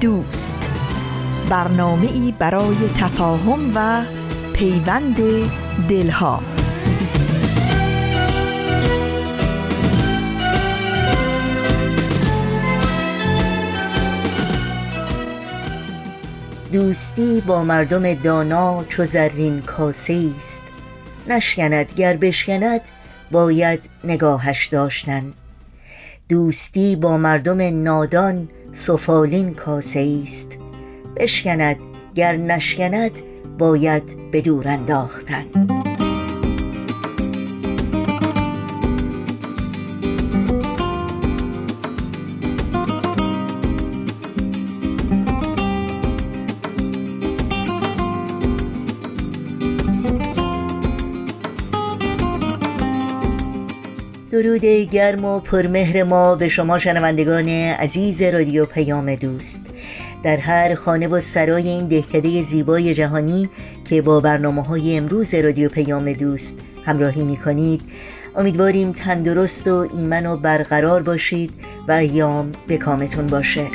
دوست. برنامه ای برای تفاهم و پیوند دلها. دوستی با مردم دانا چو زرین کاسه است. نشکند گر بشکند باید نگاهش داشتن. دوستی با مردم نادان سفالین کاسه است بشکند گر نشکند باید به دور انداختن. درود گرم و پرمهر ما به شما شنوندگان عزیز رادیو پیام دوست. در هر خانه و سرای این دهکده زیبای جهانی که با برنامه های امروز رادیو پیام دوست همراهی می کنید امیدواریم تندرست و ایمن و برقرار باشید و ایام به کامتون باشه.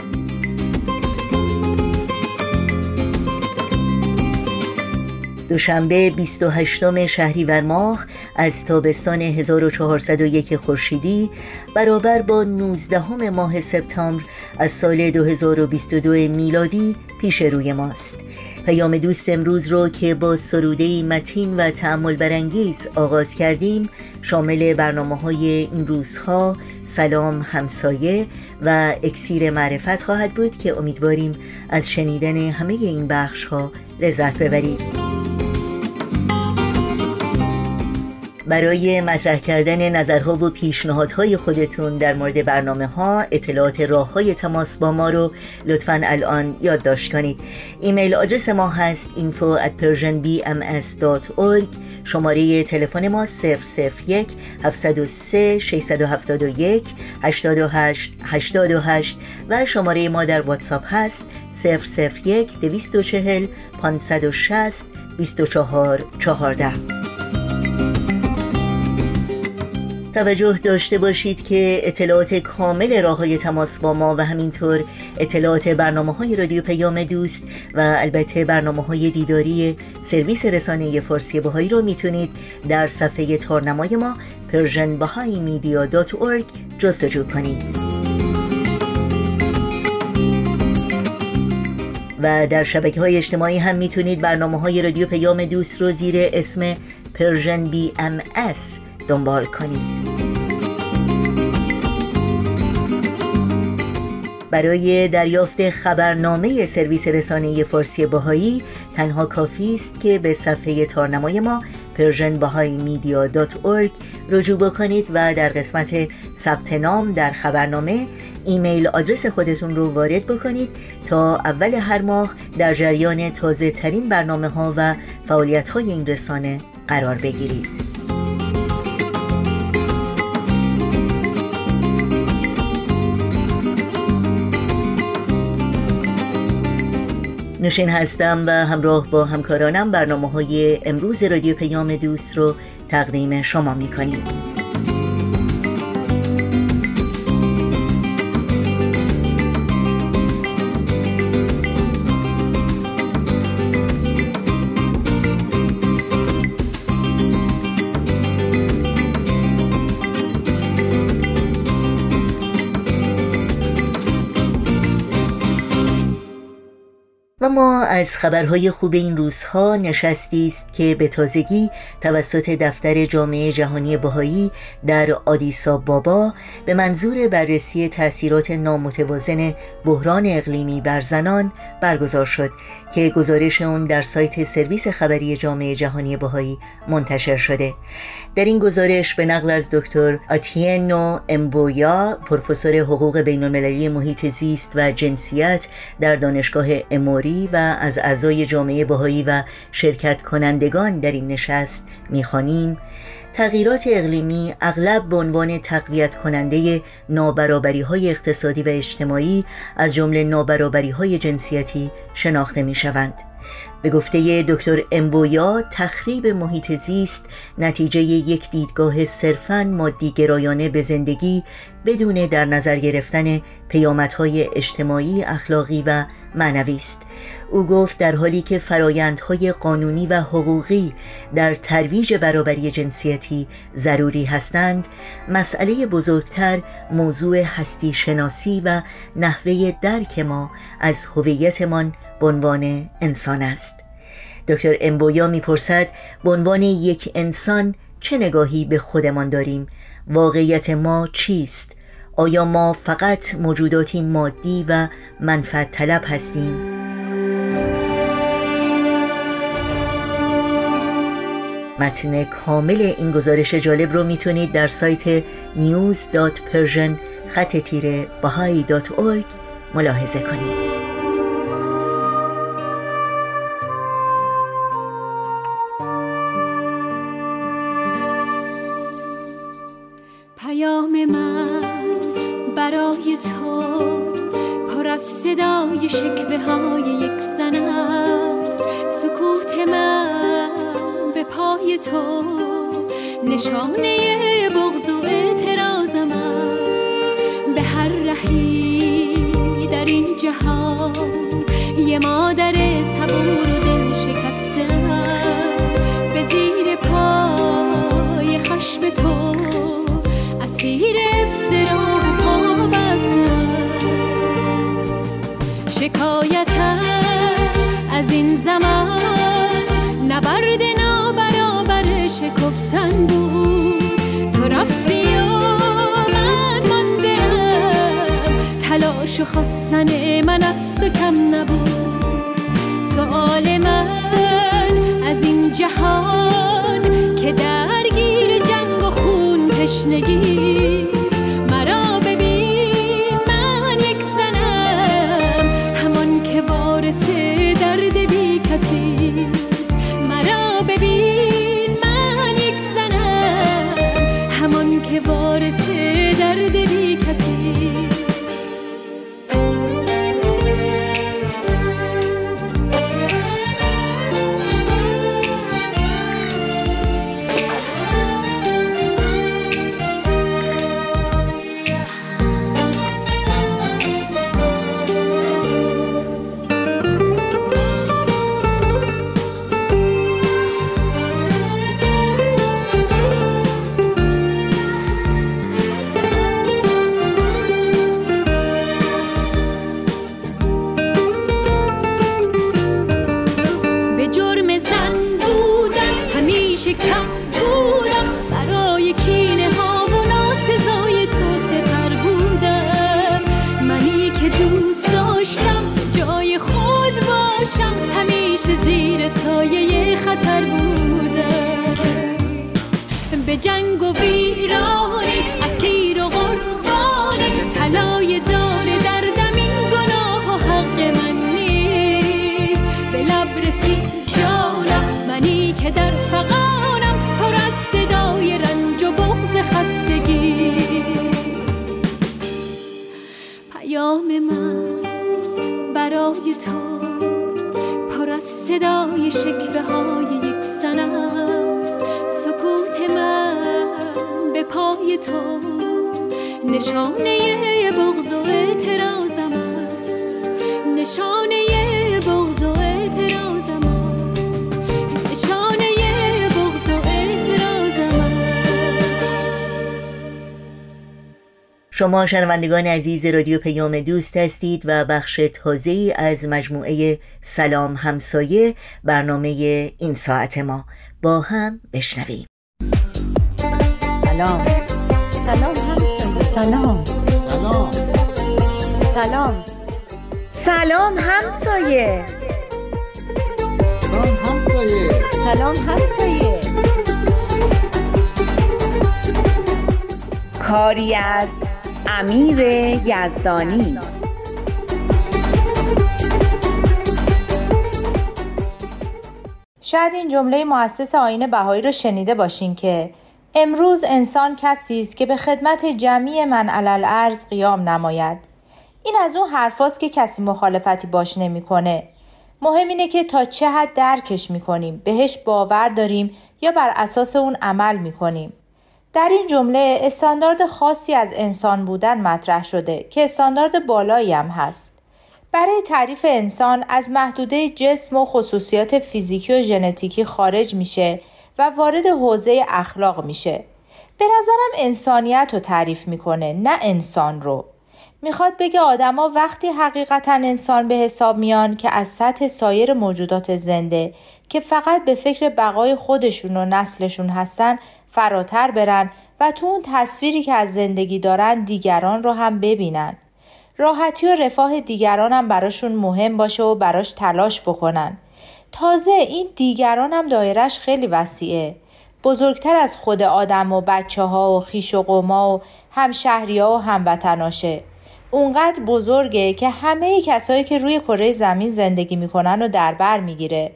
دوشنبه 28 شهریور ماه از تابستان 1401 خورشیدی برابر با 19 ماه سپتامبر از سال 2022 میلادی پیش روی ماست. پیام دوست امروز رو که با سروده متین و تعمل برانگیز آغاز کردیم شامل برنامه های این روزها سلام همسایه و اکسیر معرفت خواهد بود که امیدواریم از شنیدن همه این بخش ها لذت ببرید. برای مطرح کردن نظرها و پیشنهادهای خودتون در مورد برنامه ها اطلاعات راه های تماس با ما رو لطفا الان یادداشت کنید. ایمیل آدرس ما هست info at persianbms.org شماره تلفن ما 001 703 671 828 828 و شماره ما در واتساپ هست 001 240 560 24 14 توجه داشته باشید که اطلاعات کامل راه های تماس با ما و همینطور اطلاعات برنامه های رادیو پیام دوست و البته برنامه های دیداری سرویس رسانه فارسی بهایی رو می‌تونید در صفحه تارنمای ما persianbahaimedia.org جستجو کنید. و در شبکه های اجتماعی هم می‌تونید برنامه های رادیو پیام دوست رو زیر اسم پرژن بی‌ام‌اس دنبال کنید. برای دریافت خبرنامه سرویس رسانه فارسی بهایی تنها کافی است که به صفحه تارنمای ما پرژن میدیا رجوع بکنید و در قسمت ثبت نام در خبرنامه ایمیل آدرس خودتون رو وارد بکنید تا اول هر ماه در جریان تازه ترین برنامه ها و فعالیت های این رسانه قرار بگیرید. نوشین هستم و همراه با همکارانم برنامه های امروز رادیو پیام دوست رو تقدیم شما می کنیم. و ما از خبرهای خوب این روزها نشستی است که به تازگی توسط دفتر جامعه جهانی بهایی در آدیسا بابا به منظور بررسی تاثیرات نامتوازن بحران اقلیمی بر زنان برگزار شد که گزارش اون در سایت سرویس خبری جامعه جهانی بهایی منتشر شده. در این گزارش به نقل از دکتر آتینو امبویا پروفسور حقوق بین المللی محیط زیست و جنسیت در دانشگاه اموری و از اعضای جامعه بهایی و شرکت کنندگان در این نشست می‌خوانیم تغییرات اقلیمی اغلب به عنوان تقویت کننده نابرابری های اقتصادی و اجتماعی از جمله نابرابری های جنسیتی شناخته می شوند. به گفته دکتر امبویا تخریب محیط زیست نتیجه یک دیدگاه صرفاً مادی گرایانه به زندگی بدون در نظر گرفتن پیامدهای اجتماعی، اخلاقی و معنوی است. او گفت در حالی که فرایندهای قانونی و حقوقی در ترویج برابری جنسیتی ضروری هستند مسئله بزرگتر موضوع هستی شناسی و نحوه درک ما از هویتمان به عنوان انسان است. دکتر امبویا می‌پرسد به عنوان یک انسان چه نگاهی به خودمان داریم؟ واقعیت ما چیست؟ آیا ما فقط موجوداتی مادی و منفعت طلب هستیم؟ متن کامل این گزارش جالب رو می‌تونید در سایت news.persian خط تیره ملاحظه کنید. شکوه های یک زن است. سکوت من به پای تو نشانه بغض و اعتراضم است. به هر رهی در این جهان یه مادر صبور و دل شکستم به زیر پای خشم تو اسیر افترا خواستن من از تو کم نبود. سؤال من از این جهان که درگیر جنگ و خون تشنگی به جنگ و ویرانی تو. نشانه بغض و اعتراضم است. نشانه بغض و اعتراضم است. نشانه بغض و اعتراضم است. شما شنوندگان عزیز رادیو پیام دوست هستید و بخش تازه از مجموعه سلام همسایه برنامه این ساعت ما. با هم بشنویم. سلام. سلام همسایه سلام. سلام. سلام. سلام. همسایه. سلام همسایه. سلام همسایه. کاری از امیر یزدانی. شاید این جمله مؤسس آین بهایی رو شنیده باشین که امروز انسان کسی است که به خدمت جمعی من علل ارز قیام نماید. این از اون حرفاست که کسی مخالفتی باش نمی‌کنه. مهم اینه که تا چه حد درکش می‌کنیم بهش باور داریم یا بر اساس اون عمل می‌کنیم. در این جمله استاندارد خاصی از انسان بودن مطرح شده که استاندارد بالایی هم هست. برای تعریف انسان از محدوده جسم و خصوصیات فیزیکی و ژنتیکی خارج میشه و وارد حوزه اخلاق میشه. به نظرم انسانیت رو تعریف می‌کنه نه انسان رو. می‌خواد بگه آدما وقتی حقیقتا انسان به حساب میان که از سطح سایر موجودات زنده که فقط به فکر بقای خودشون و نسلشون هستن فراتر برن و تو اون تصویری که از زندگی دارن دیگران رو هم ببینن. راحتی و رفاه دیگران هم براشون مهم باشه و براش تلاش بکنن. تازه این دیگران هم دایرش خیلی وسیعه. بزرگتر از خود آدم و بچه ها و خیش و قوما و همشهری ها و هموطناشه. اونقدر بزرگه که همه کسایی که روی کره زمین زندگی می‌کنن و در بر می‌گیره.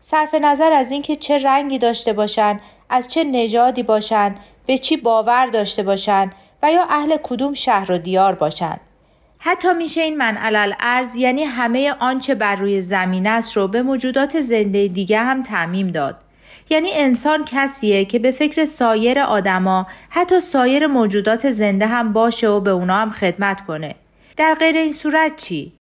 صرف نظر از اینکه چه رنگی داشته باشن، از چه نژادی باشن، به چی باور داشته باشن و یا اهل کدوم شهر و دیار باشن. حتی میشه این من علل ارز یعنی همه آنچه بر روی زمین است رو به موجودات زنده دیگه هم تعمیم داد. یعنی انسان کسیه که به فکر سایر آدما حتی سایر موجودات زنده هم باشه و به اونا هم خدمت کنه. در غیر این صورت چی؟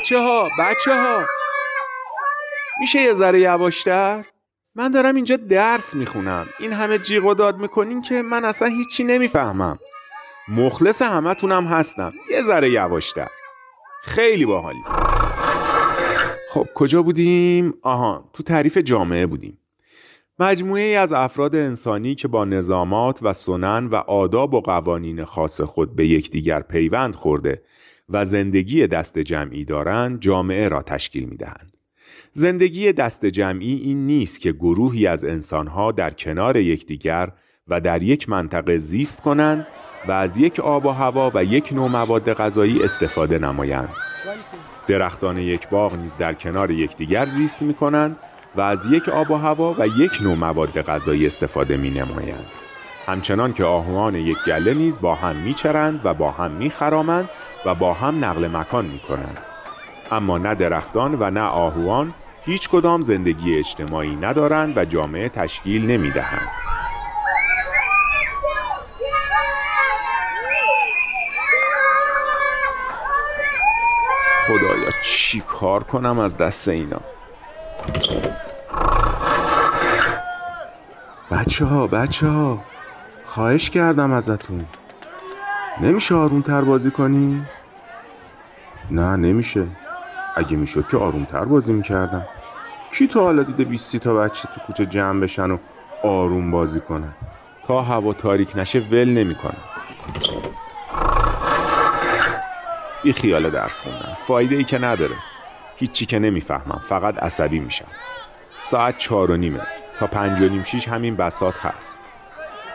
بچه ها بچه ها میشه یه ذره یواشتر؟ من دارم اینجا درس می‌خونم. این همه جیغ و داد می‌کنین که من اصلا هیچی نمی‌فهمم. مخلص همه تونم هستم. یه ذره یواشتر. خیلی باحالی. خب کجا بودیم؟ آها تو تعریف جامعه بودیم. مجموعه ای از افراد انسانی که با نظامات و سنن و آداب و قوانین خاص خود به یکدیگر پیوند خورده و زندگی دست جمعی دارند جامعه را تشکیل می دهند. زندگی دست جمعی این نیست که گروهی از انسانها در کنار یکدیگر و در یک منطقه زیست کنند و از یک آب و هوا و یک نوع مواد غذایی استفاده نمایند. درختان یک باغ نیز در کنار یکدیگر زیست می کنند و از یک آب و هوا و یک نوع مواد غذایی استفاده می نمایند. همچنان که آهوان یک گله نیز با هم میچرند و با هم میخرامند و با هم نقل مکان می کنند. اما نه درختان و نه آهوان هیچ کدام زندگی اجتماعی ندارند و جامعه تشکیل نمی دهند. خدایا چی کار کنم از دست اینا بچه ها بچه ها خواهش کردم ازتون نمیشه آروم تر بازی کنی؟ نه نمیشه. اگه می‌شد که آروم تر بازی می‌کردم. کی تو حالا دیده 20 تا بچه تو کوچه جمع بشن و آروم بازی کنن؟ تا هوا تاریک نشه ول نمی‌کنن بی خیال درس خوندن. فایده ای که نداره. هیچی که نمی‌فهمم. فقط عصبی میشم. ساعت چهار و نیمه تا پنج و نیم شیش همین بسات هست.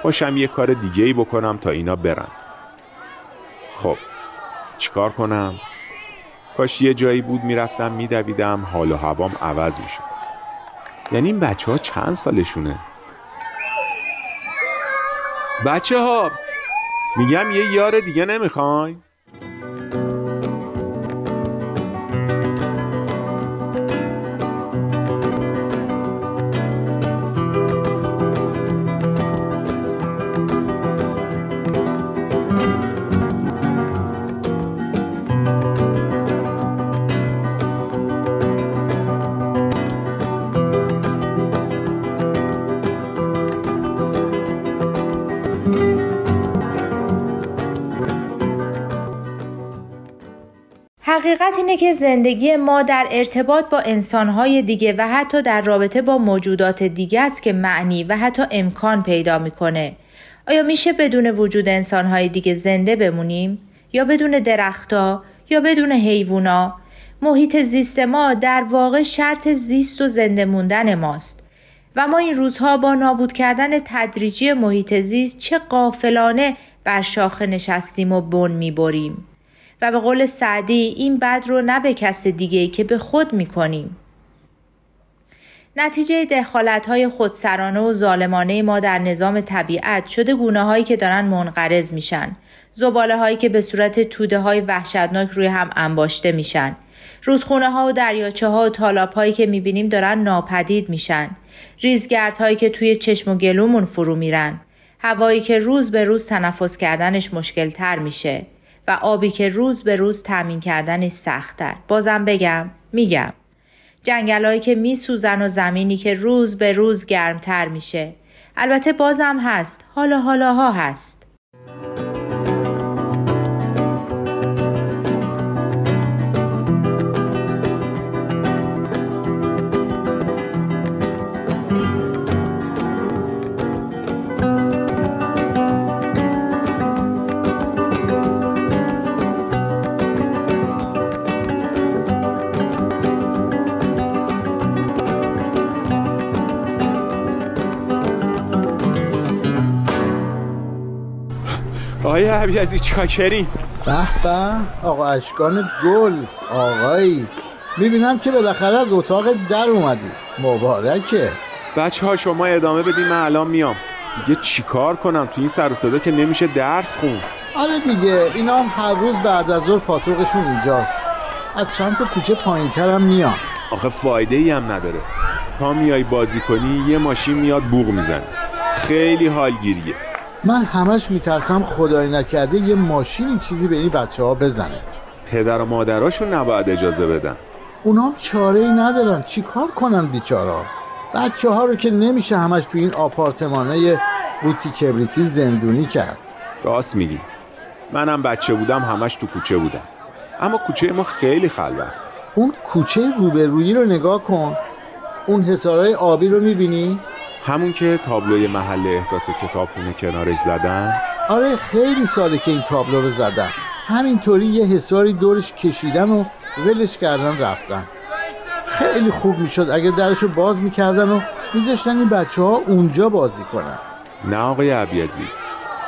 باشم یه کار دیگه ای بکنم تا اینا برن. خب چیکار کنم؟ کاش یه جایی بود می‌رفتم میدویدم حال و هوام عوض می‌شد یعنی این بچه ها چند سالشونه؟ بچه ها میگم یه یار دیگه نمی‌خواین؟ حقیقت اینه که زندگی ما در ارتباط با انسانهای دیگه و حتی در رابطه با موجودات دیگه است که معنی و حتی امکان پیدا می‌کنه. آیا میشه بدون وجود انسانهای دیگه زنده بمونیم؟ یا بدون درختها؟ یا بدون حیوونا؟ محیط زیست ما در واقع شرط زیست و زنده موندن ماست. و ما این روزها با نابود کردن تدریجی محیط زیست چه قافلانه بر شاخه نشستیم و بن می‌بریم. به قول سعدی این بد رو نه به کس دیگه که به خود می‌کنیم. نتیجه دخالت های خودسرانه و ظالمانه ما در نظام طبیعت شده گونه هایی که دارن منقرض میشن. زباله هایی که به صورت توده های وحشتناک روی هم انباشته میشن. رودخونه ها و دریاچه ها و تالاب هایی که می‌بینیم دارن ناپدید میشن. ریزگرد هایی که توی چشم و گلومون فرو میرن. هوایی که روز به روز تنفس کردنش مشکل تر میشه. و آبی که روز به روز تامین کردنش سختتر. بازم بگم میگم. جنگلایی که میسوزن و زمینی که روز به روز گرمتر میشه. البته بازم هست. حالا حالاها هست. آقای عبیزی چاکرین به به آقا اشکان گل آقایی. می‌بینم که بالاخره از اتاق در اومدی. مبارکه. بچه ها شما ادامه بدین من الان میام. دیگه چیکار کنم؟ تو این سر صدا که نمیشه درس خون. آره دیگه اینا هم هر روز بعد از ظهر پاتوقشون اینجاست. از چند تا کوچه پایین هم میان آخه فایده ای هم نداره. تا میای بازی کنی یه ماشین میاد بوغ می‌زنه. خیلی حالگیریه. من همش میترسم خدای نکرده یه ماشینی چیزی به این بچه ها بزنه. پدر و مادراشون نباید اجازه بدن. اونا چاره ای ندارن. چی کار کنن بیچارا؟ بچه ها رو که نمیشه همش تو این آپارتمانه بوتی کبریتی زندونی کرد. راست میگی. منم بچه بودم همش تو کوچه بودم. اما کوچه ما خیلی خلوت. اون کوچه روبرویی رو نگاه کن. اون حسارای آبی رو می‌بینی؟ همون که تابلوی محل احداث کتابخونه کنارش زدن؟ آره خیلی ساله که این تابلو رو زدن. همینطوری یه حساری دورش کشیدن و ولش کردن رفتن. خیلی خوب می‌شد اگه درش رو باز می‌کردن و میذاشتن این بچه ها اونجا بازی کنن. نه آقای عبیزی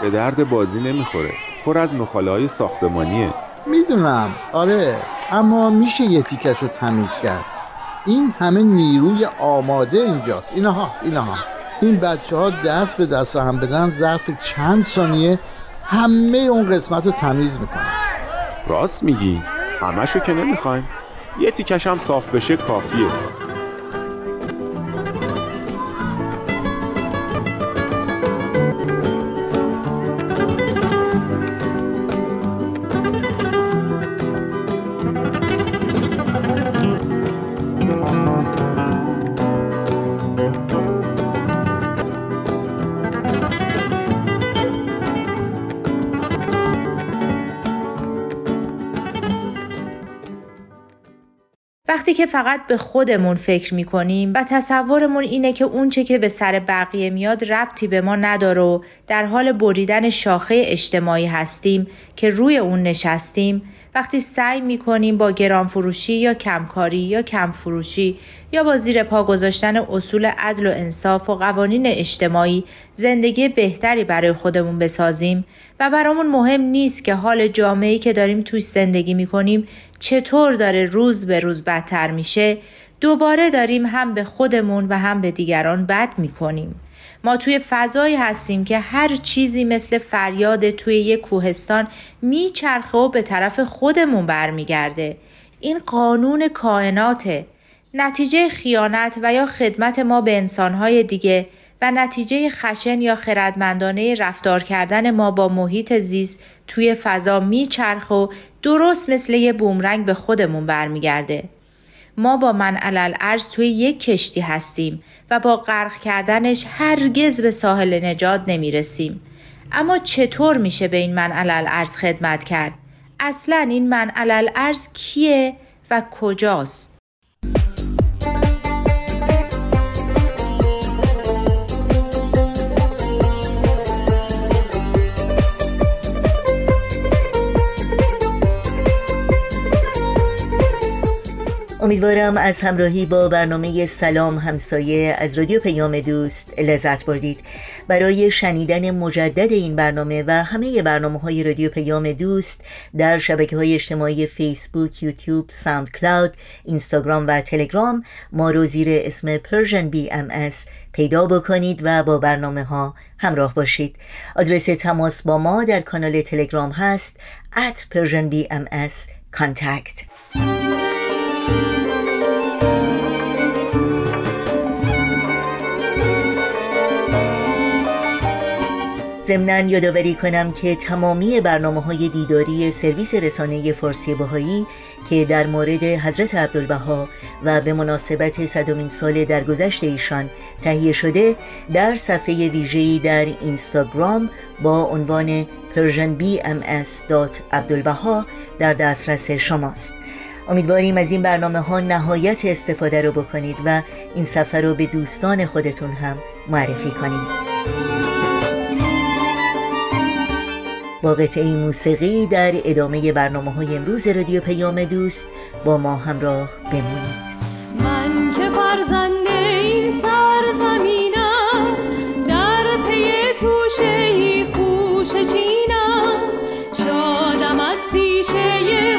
به درد بازی نمی‌خوره. پر از مخاله های ساختمانیه. می‌دونم. آره اما میشه یه تیکش رو تمیز کرد. این همه نیروی آماده اینجاست. اینها اینها. این بچه ها دست به دست هم بدن ظرف چند ثانیه همه اون قسمت رو تمیز می‌کنن. راست میگی. همشو که نمی‌خوایم. یه تیکش هم صاف بشه کافیه. وقتی که فقط به خودمون فکر می‌کنیم و تصورمون اینه که اونچه که به سر بقیه میاد ربطی به ما نداره و در حال بریدن شاخه اجتماعی هستیم که روی اون نشستیم وقتی سعی می‌کنیم با گران فروشی یا کمکاری یا کم فروشی یا با زیر پا گذاشتن اصول عدل و انصاف و قوانین اجتماعی زندگی بهتری برای خودمون بسازیم و برامون مهم نیست که حال جامعه‌ای که داریم توش زندگی می‌کنیم چطور داره روز به روز بدتر میشه دوباره داریم هم به خودمون و هم به دیگران بد می‌کنیم. ما توی فضایی هستیم که هر چیزی مثل فریاد توی یک کوهستان میچرخه و به طرف خودمون برمیگرده. این قانون کائناته. نتیجه خیانت و یا خدمت ما به انسانهای دیگه و نتیجه خشن یا خردمندانه رفتار کردن ما با محیط زیست توی فضا میچرخ و درست مثل یه بومرنگ به خودمون برمیگرده. ما با من علل ارز توی یک کشتی هستیم و با غرق کردنش هرگز به ساحل نجات نمی‌رسیم. اما چطور میشه به این من علل ارز خدمت کرد؟ اصلا این من ارز کیه و کجاست امیدوارم از همراهی با برنامه سلام همسایه از رادیو پیام دوست لذت بردید. برای شنیدن مجدد این برنامه و همه برنامه های رادیو پیام دوست در شبکه های اجتماعی فیسبوک، یوتیوب، ساوند کلاود، اینستاگرام و تلگرام ما رو زیر اسم بی ام پیدا بکنید و با برنامه ها همراه باشید. آدرس تماس با ما در کانال تلگرام هست at persianbms contact. ضمنا یادآوری کنم که تمامی برنامه های دیداری سرویس رسانه فارسی بهایی که در مورد حضرت عبدالبها و به مناسبت صدومین سال درگذشت ایشان تهیه شده در صفحه ویژه‌ای در اینستاگرام با عنوان persianbms.abdulbaha در دسترس شماست. امیدواریم از این برنامه ها نهایت استفاده رو بکنید و این سفر رو به دوستان خودتون هم معرفی کنید. با قطعه موسیقی در ادامه برنامه های امروز رادیو پیام دوست با ما همراه بمونید. من که فرزند این سرزمینم در پی توشه خوش چینم شادم از پیشه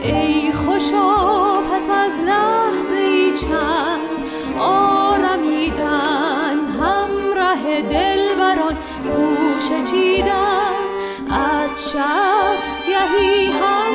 ای خوشا پس از لحظه ای چند آرمیدن همراه دل بران پوشتیدن از شفگهی هم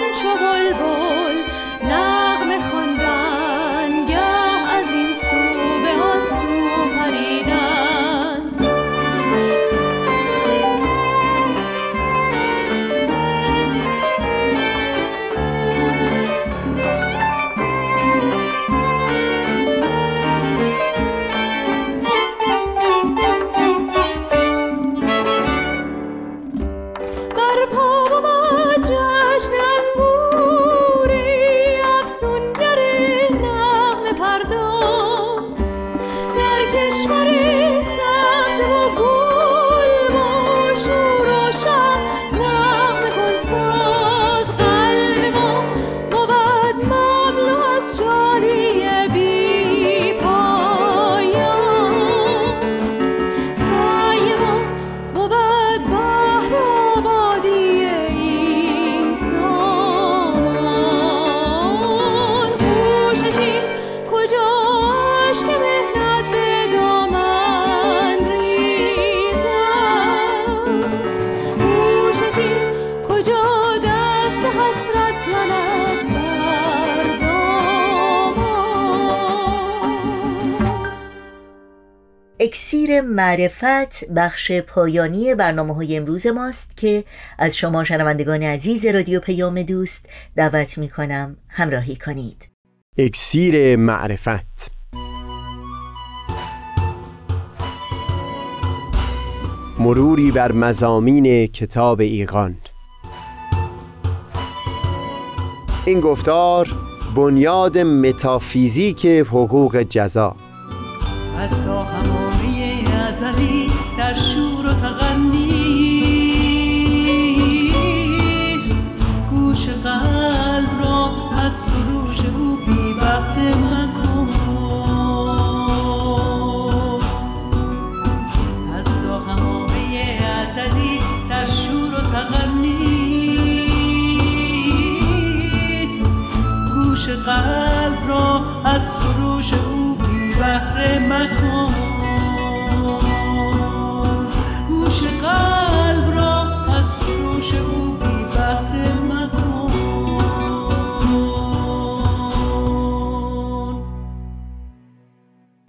اکسیر معرفت بخش پایانی برنامه های امروز ماست که از شما شنوندگان عزیز رادیو پیام دوست دعوت می کنم همراهی کنید. اکسیر معرفت. مروری بر مزامین کتاب ایقان این گفتار بنیاد متافیزیک حقوق جزا. از تا همامه ازلی در شور و تغنی گوش قلب را از سروش او بی بهره مکن. از تا همامه ازلی در شور و تغنی گوش قلب را از سروش او بی بهره مکن.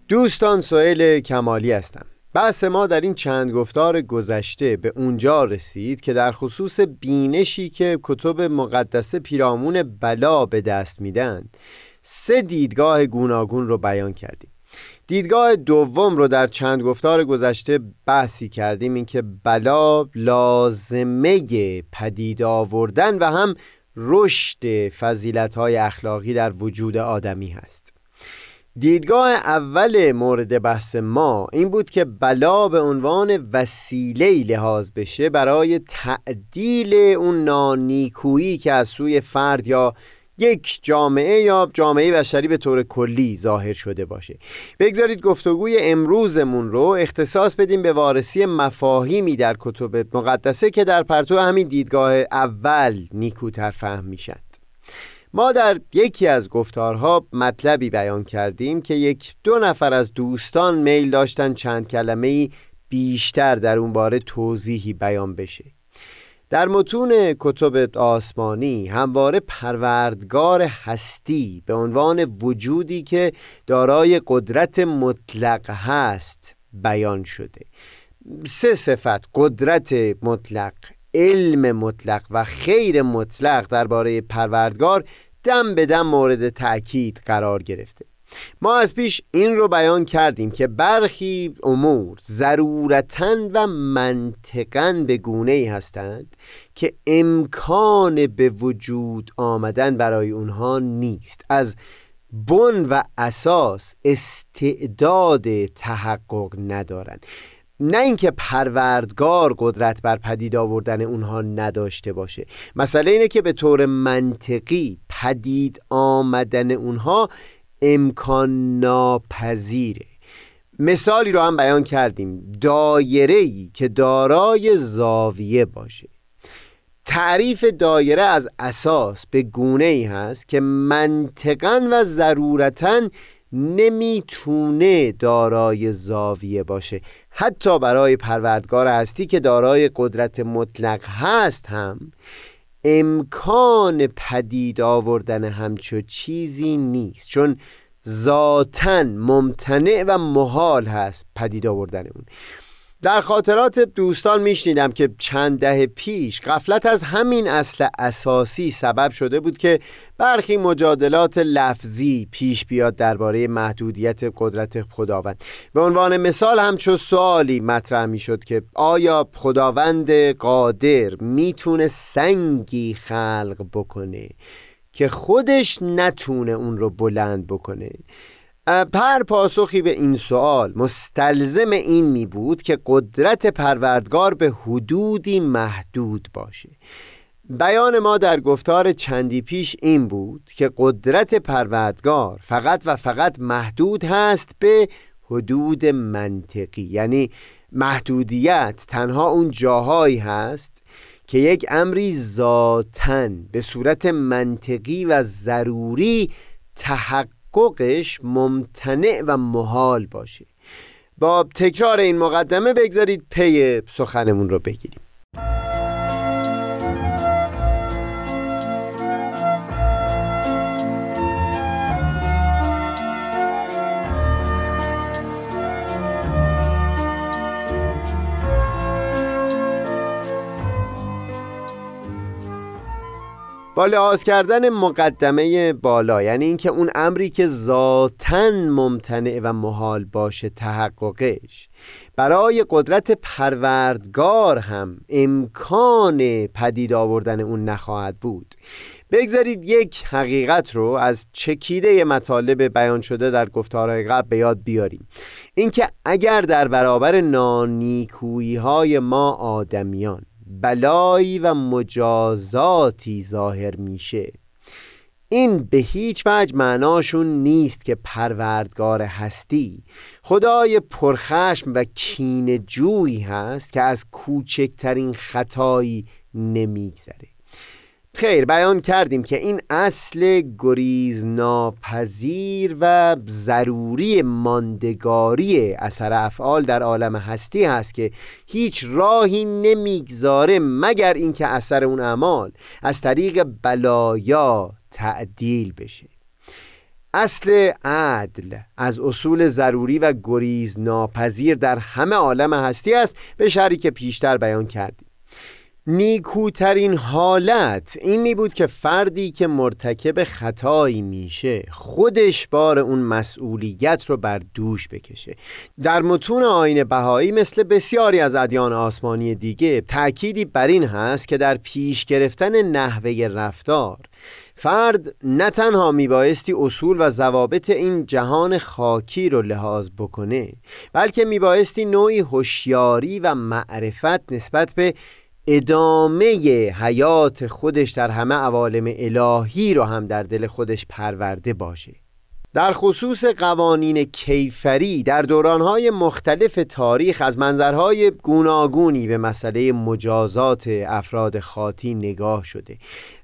دوستان سئیل کمالی هستم. بحث ما در این چند گفتار گذشته به اونجا رسید که در خصوص بینشی که کتب مقدسه پیرامون بلا به دست میدن سه دیدگاه گوناگون رو بیان کردیم. دیدگاه دوم رو در چند گفتار گذشته بحثی کردیم اینکه بلا لازمه پدید آوردن و هم رشد فضیلت های اخلاقی در وجود آدمی هست. دیدگاه اول مورد بحث ما این بود که بلا به عنوان وسیله لحاظ بشه برای تعدیل اون نانیکویی که از سوی فرد یا یک جامعه یا جامعه بشری به طور کلی ظاهر شده باشه. بگذارید گفتگوی امروزمون رو اختصاص بدیم به وارسی مفاهیمی در کتب مقدسه که در پرتو همین دیدگاه اول نیکوتر فهم میشن. ما در یکی از گفتارها مطلبی بیان کردیم که یک دو نفر از دوستان میل داشتن چند کلمه بیشتر در اون باره توضیحی بیان بشه. در متون کتب آسمانی همواره پروردگار هستی به عنوان وجودی که دارای قدرت مطلق هست بیان شده. سه صفت قدرت مطلق علم مطلق و خیر مطلق درباره پروردگار دم به دم مورد تأکید قرار گرفته. ما از پیش این رو بیان کردیم که برخی امور ضرورتا و منطقا به گونه هستند که امکان به وجود آمدن برای اونها نیست. از بن و اساس استعداد تحقق ندارند نه اینکه پروردگار قدرت بر پدید آوردن اونها نداشته باشه. مسئله اینه که به طور منطقی پدید آمدن اونها امکان ناپذیره. مثالی رو هم بیان کردیم. دایره ای که دارای زاویه باشه. تعریف دایره از اساس به گونه ای هست که منطقا و ضرورتا نمی‌تونه دارای زاویه باشه. حتی برای پروردگار هستی که دارای قدرت مطلق هست هم امکان پدید آوردن همچو چیزی نیست. چون ذاتا ممتنع و محال هست پدید آوردن اون. در خاطرات دوستان میشنیدم که چند دهه پیش قفلت از همین اصل اساسی سبب شده بود که برخی مجادلات لفظی پیش بیاد درباره محدودیت قدرت خداوند. به عنوان مثال همچو سوالی مطرح می‌شد که آیا خداوند قادر می‌تونه سنگی خلق بکنه که خودش نتونه اون رو بلند بکنه؟ پر پاسخی به این سوال مستلزم این می بود که قدرت پروردگار به حدودی محدود باشه. بیان ما در گفتار چندی پیش این بود که قدرت پروردگار فقط و فقط محدود هست به حدود منطقی. یعنی محدودیت تنها اون جاهایی هست که یک امری ذاتن به صورت منطقی و ضروری تحقق تحققش ممتنع و محال باشه. با تکرار این مقدمه بگذارید پی سخنمون رو بگیریم. با لحاظ کردن مقدمه بالا یعنی اینکه اون امری که ذاتا ممتنع و محال باشه تحققش. برای قدرت پروردگار هم امکان پدید آوردن اون نخواهد بود. بگذارید یک حقیقت رو از چکیده مطالب بیان شده در گفتارهای قبل به یاد بیاریم. اینکه اگر در برابر نانیکویی های ما آدمیان بلایی و مجازاتی ظاهر میشه. این به هیچ وجه معناشون نیست که پروردگار هستی. خدای پرخشم و کین جویی هست که از کوچکترین خطایی نمیگذره. خیر بیان کردیم که این اصل گریز ناپذیر و ضروری ماندگاری اثر افعال در عالم هستی هست که هیچ راهی نمی‌گذاره مگر اینکه اثر اون اعمال از طریق بلایا تعدیل بشه. اصل عدل از اصول ضروری و گریز ناپذیر در همه عالم هستی است به شری که پیشتر بیان کردیم. نیکوترین حالت این می بود که فردی که مرتکب خطایی میشه خودش بار اون مسئولیت رو بر دوش بکشه. در متون آین بهایی مثل بسیاری از ادیان آسمانی دیگه تأکیدی بر این هست که در پیش گرفتن نحوه رفتار فرد نه تنها میبایستی اصول و ضوابط این جهان خاکی رو لحاظ بکنه بلکه میبایستی نوعی هوشیاری و معرفت نسبت به ادامه حیات خودش در همه عوالم الهی رو هم در دل خودش پرورده باشه. در خصوص قوانین کیفری در دورانهای مختلف تاریخ از منظرهای گوناگونی به مسئله مجازات افراد خاطی نگاه شده.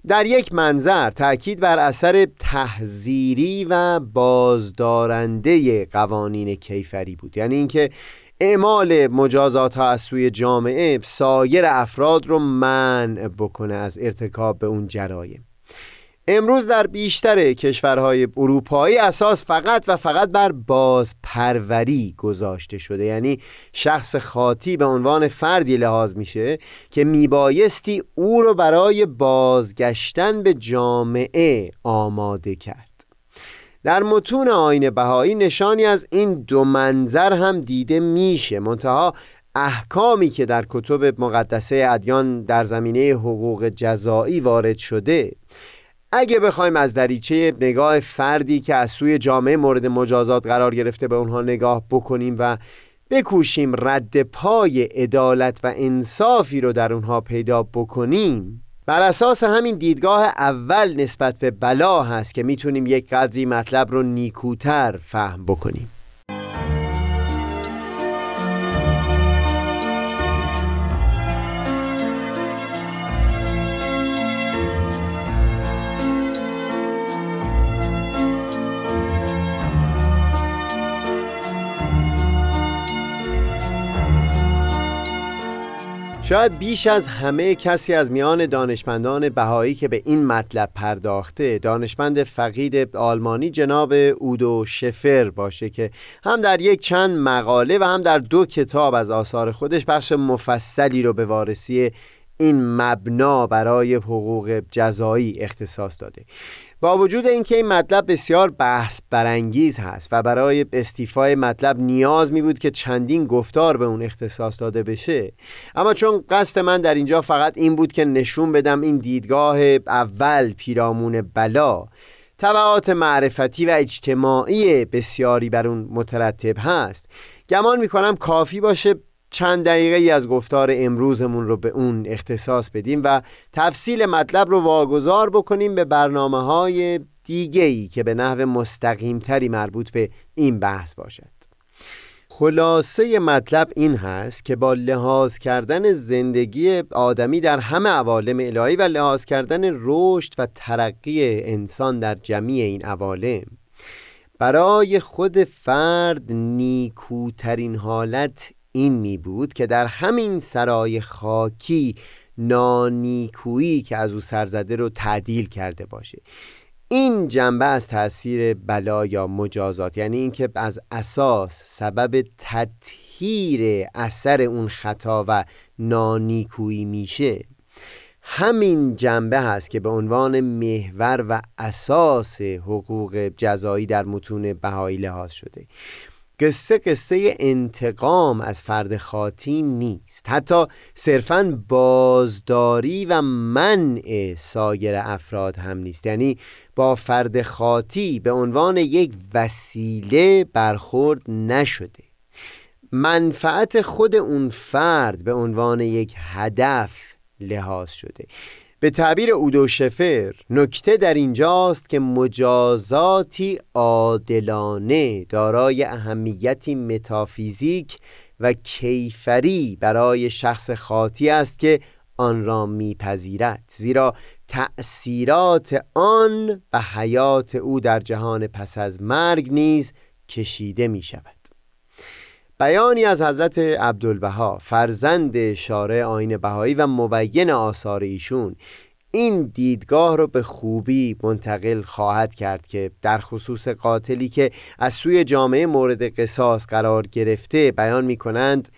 در یک منظر تأکید بر اثر تحذیری و بازدارنده قوانین کیفری بود. یعنی اینکه اعمال مجازات ها از سوی جامعه سایر افراد رو منع بکنه از ارتکاب به اون جرایم. امروز در بیشتر کشورهای اروپایی اساس فقط و فقط بر بازپروری گذاشته شده. یعنی شخص خاطی به عنوان فردی لحاظ میشه که میبایستی او رو برای بازگشتن به جامعه آماده کرد. در متون آین بهایی نشانی از این دو منظر هم دیده میشه. منتها احکامی که در کتب مقدسه ادیان در زمینه حقوق جزایی وارد شده. اگه بخوایم از دریچه نگاه فردی که از سوی جامعه مورد مجازات قرار گرفته به اونها نگاه بکنیم و بکوشیم رد پای عدالت و انصافی رو در اونها پیدا بکنیم بر اساس همین دیدگاه اول نسبت به بلا هست که می‌تونیم یک قدری مطلب رو نیکوتر فهم بکنیم. شاید بیش از همه کسی از میان دانشمندان بهایی که به این مطلب پرداخته دانشمند فقید آلمانی جناب اودو شفر باشه که هم در یک چند مقاله و هم در دو کتاب از آثار خودش بخش مفصلی رو به وارسی این مبنا برای حقوق جزایی اختصاص داده. با وجود اینکه این مطلب بسیار بحث برانگیز هست و برای استیفای مطلب نیاز می بود که چندین گفتار به اون اختصاص داده بشه اما چون قصد من در اینجا فقط این بود که نشون بدم این دیدگاه اول پیرامون بلا طبعات معرفتی و اجتماعی بسیاری بر اون مترتب هست. گمان می‌کنم کافی باشه چند دقیقه ای از گفتار امروزمون رو به اون اختصاص بدیم و تفصیل مطلب رو واگذار بکنیم به برنامه های دیگه ای که به نحو مستقیم تری مربوط به این بحث باشد. خلاصه مطلب این هست که با لحاظ کردن زندگی آدمی در همه عوالم الهی و لحاظ کردن رشد و ترقی انسان در جمیع این عوالم برای خود فرد نیکوترین حالت این می بود که در همین سرای خاکی نانیکویی که از او سرزده رو تعدیل کرده باشه. این جنبه از تاثیر بلا یا مجازات یعنی اینکه از اساس سبب تطهیر اثر اون خطا و نانیکویی میشه همین جنبه هست که به عنوان محور و اساس حقوق جزایی در متون بهایی لحاظ شده. قصه قصه انتقام از فرد خاطی نیست. حتی صرفا بازداری و منع سایر افراد هم نیست. یعنی با فرد خاطی به عنوان یک وسیله برخورد نشده. منفعت خود اون فرد به عنوان یک هدف لحاظ شده. به تعبیر اودو شفر نکته در اینجاست که مجازاتی عادلانه دارای اهمیتی متافیزیک و کیفری برای شخص خاطی است که آن را میپذیرد. زیرا تأثیرات آن و حیات او در جهان پس از مرگ نیز کشیده می شود بیانی از حضرت عبدالبها فرزند شارع آین بهایی و مبین آثار ایشون. این دیدگاه رو به خوبی منتقل خواهد کرد که در خصوص قاتلی که از سوی جامعه مورد قصاص قرار گرفته بیان می کنند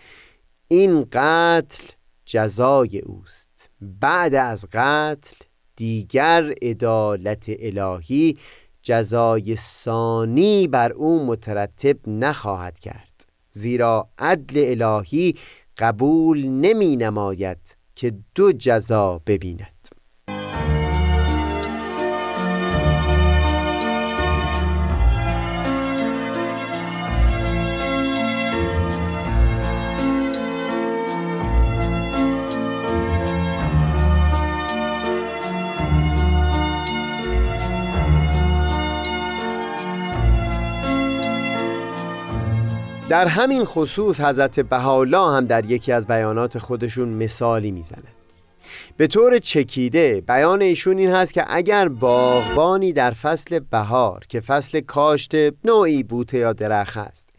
این قتل جزای اوست. بعد از قتل دیگر عدالت الهی جزای ثانی بر او مترتب نخواهد کرد. زیرا عدل الهی قبول نمی نماید که دو جزا ببیند. در همین خصوص حضرت بهاءالله هم در یکی از بیانات خودشون مثالی می‌زنه. به طور چکیده بیان ایشون این هست که اگر باغبانی در فصل بهار که فصل کاشت نوعی بوته یا درخت است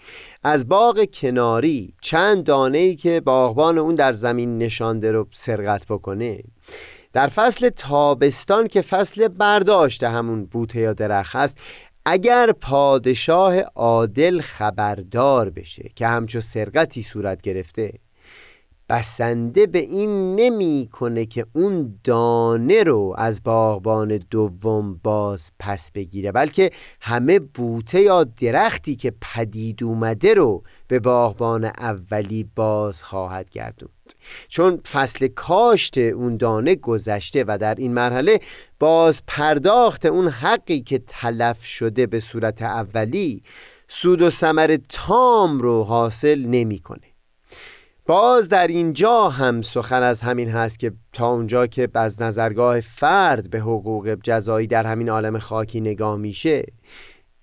از باغ کناری چند دانه ای که باغبان اون در زمین نشانده رو سرقت بکنه در فصل تابستان که فصل برداشت همون بوته یا درخت است اگر پادشاه عادل خبردار بشه که همچو سرقتی صورت گرفته بسنده به این نمی‌کنه که اون دانه رو از باغبان دوم باز پس بگیره بلکه همه بوته یا درختی که پدید اومده رو به باغبان اولی باز خواهد گردوند چون فصل کاشت اون دانه گذشته و در این مرحله باز پرداخت اون حقی که تلف شده به صورت اولی سود و ثمر تام رو حاصل نمی‌کنه. باز در اینجا هم سخن از همین هست که تا اونجا که از نظرگاه فرد به حقوق جزایی در همین عالم خاکی نگاه میشه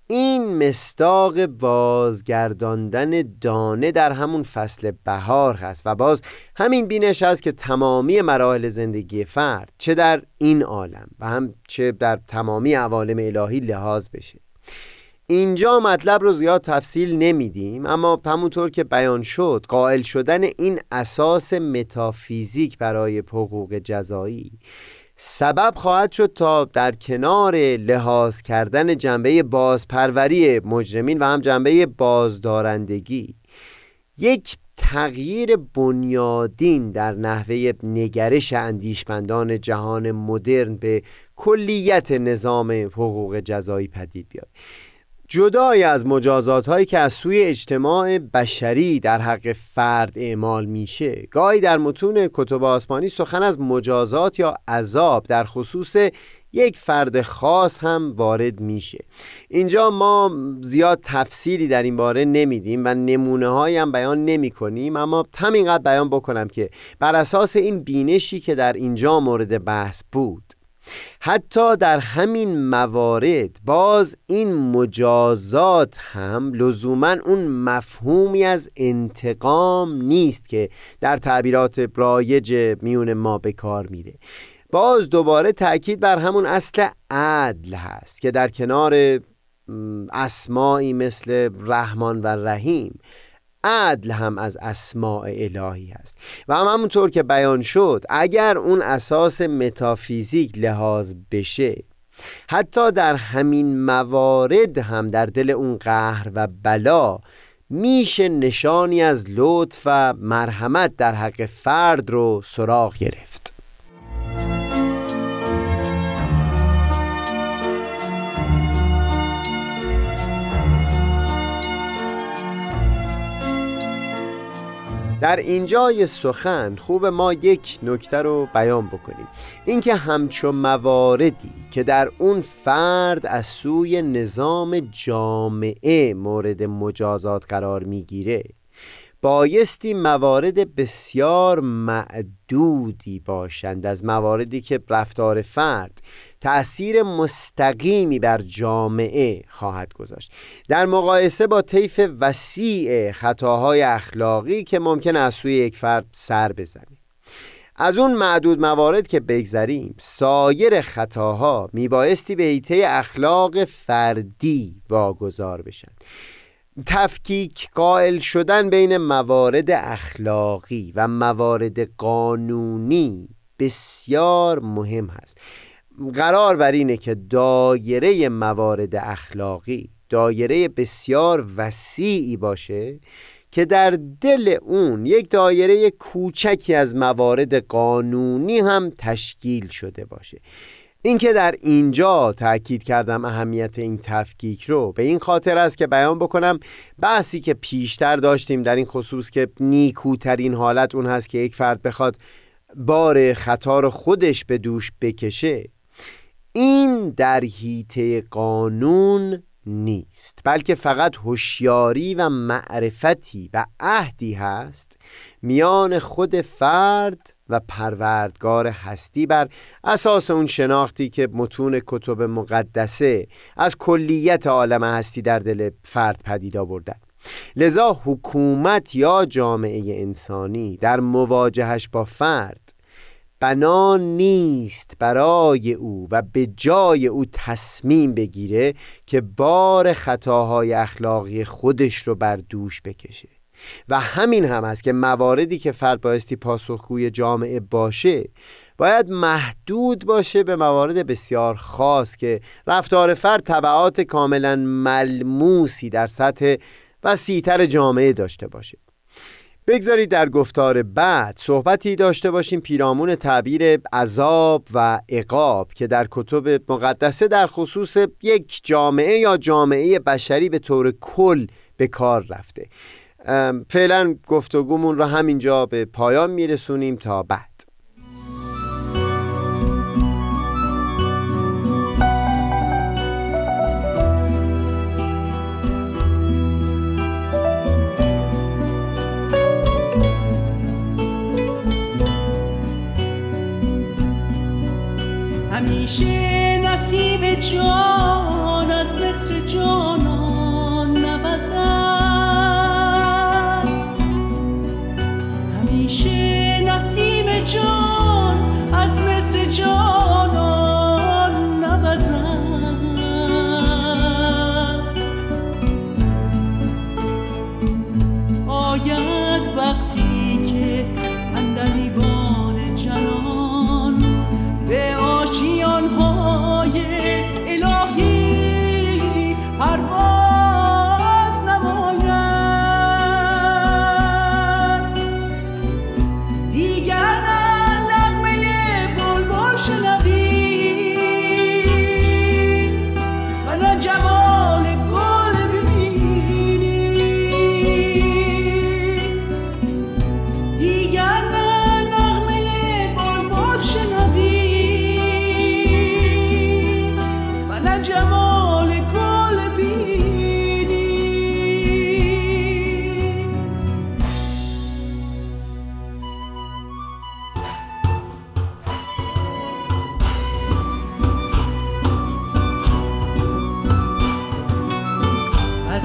این مستاق بازگرداندن دانه در همون فصل بهار هست و باز همین بینش هست که تمامی مراحل زندگی فرد چه در این عالم و هم چه در تمامی عوالم الهی لحاظ بشه. اینجا مطلب رو زیاد تفصیل نمیدیم اما همونطور که بیان شد قائل شدن این اساس متافیزیک برای حقوق جزایی سبب خواهد شد تا در کنار لحاظ کردن جنبه بازپروری مجرمین و هم جنبه بازدارندگی یک تغییر بنیادین در نحوه نگرش اندیشمندان جهان مدرن به کلیت نظام حقوق جزایی پدید بیاد. جدای از مجازات هایی که از سوی اجتماع بشری در حق فرد اعمال میشه. گاهی در متون کتب آسمانی سخن از مجازات یا عذاب در خصوص یک فرد خاص هم وارد میشه. اینجا ما زیاد تفصیلی در این باره نمیدیم و نمونه هایی هم بیان نمی کنیم اما همینقدر بیان بکنم که بر اساس این بینشی که در اینجا مورد بحث بود حتی در همین موارد باز این مجازات هم لزوما اون مفهومی از انتقام نیست که در تعبیرات رایج میون ما به کار میره. باز دوباره تاکید بر همون اصل عدل هست که در کنار اسمایی مثل رحمان و رحیم عدل هم از اسماع الهی است. و هم همونطور که بیان شد اگر اون اساس متافیزیک لحاظ بشه حتی در همین موارد هم در دل اون قهر و بلا میشه نشانی از لطف و مرحمت در حق فرد رو سراغ گرفت. در اینجای سخن خوب ما یک نکته رو بیان بکنیم. اینکه همچون مواردی که در اون فرد از سوی نظام جامعه مورد مجازات قرار می‌گیره بایستی موارد بسیار معدودی باشند از مواردی که رفتار فرد تأثیر مستقیمی بر جامعه خواهد گذاشت. در مقایسه با طیف وسیع خطاهای اخلاقی که ممکن از سوی یک فرد سر بزنه از اون معدود موارد که بگذریم سایر خطاها میبایستی به ایته اخلاق فردی واگذار بشن. تفکیک قائل شدن بین موارد اخلاقی و موارد قانونی بسیار مهم هست. قرار بر اینه که دایره موارد اخلاقی دایره بسیار وسیعی باشه که در دل اون یک دایره کوچکی از موارد قانونی هم تشکیل شده باشه. اینکه در اینجا تاکید کردم اهمیت این تفکیک رو. به این خاطر است که بیان بکنم بحثی که پیشتر داشتیم در این خصوص که نیکوترین حالت اون هست که یک فرد بخواد بار خطا رو خودش به دوش بکشه. این در هیته قانون نیست بلکه فقط هوشیاری و معرفتی و عهدی هست میان خود فرد و پروردگار هستی. بر اساس اون شناختی که متون کتب مقدسه از کلیت عالم هستی در دل فرد پدید آوردن. لذا حکومت یا جامعه انسانی در مواجهش با فرد بنا نیست برای او و به جای او تصمیم بگیره که بار خطاهای اخلاقی خودش رو بر دوش بکشه. و همین هم است که مواردی که فرد بایستی پاسخگوی جامعه باشه باید محدود باشه به موارد بسیار خاص که رفتار فرد طبعات کاملا ملموسی در سطح وسیعتر جامعه داشته باشه. بگذارید در گفتار بعد صحبتی داشته باشیم پیرامون تعبیر عذاب و عقاب که در کتب مقدسه در خصوص یک جامعه یا جامعه بشری به طور کل به کار رفته. فعلا گفتگومون رو همینجا به پایان میرسونیم تا بعد. همیشه نصیب جان از مصر جانان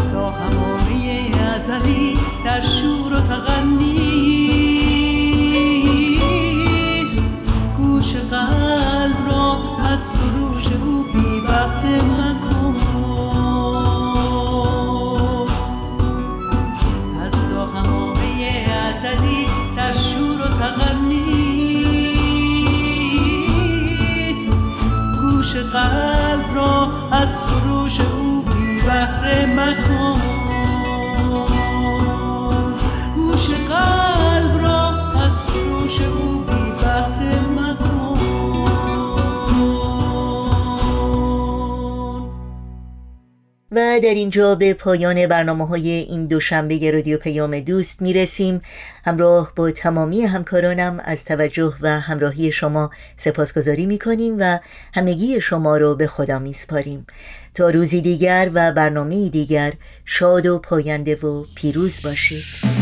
از تا همامه ازلی در شور و تغنیست گوش قلب را از سروش او بی بهره مکن. از تا همامه ازلی در شور و تغنیست گوش قلب را از سروش او بی بهره مکن. و در اینجا به پایان برنامه های این دوشنبه رادیو پیام دوست می رسیم همراه با تمامی همکارانم از توجه و همراهی شما سپاسگزاری می کنیم و همگی شما رو به خدا می سپاریم تا روزی دیگر و برنامه دیگر شاد و پاینده و پیروز باشید.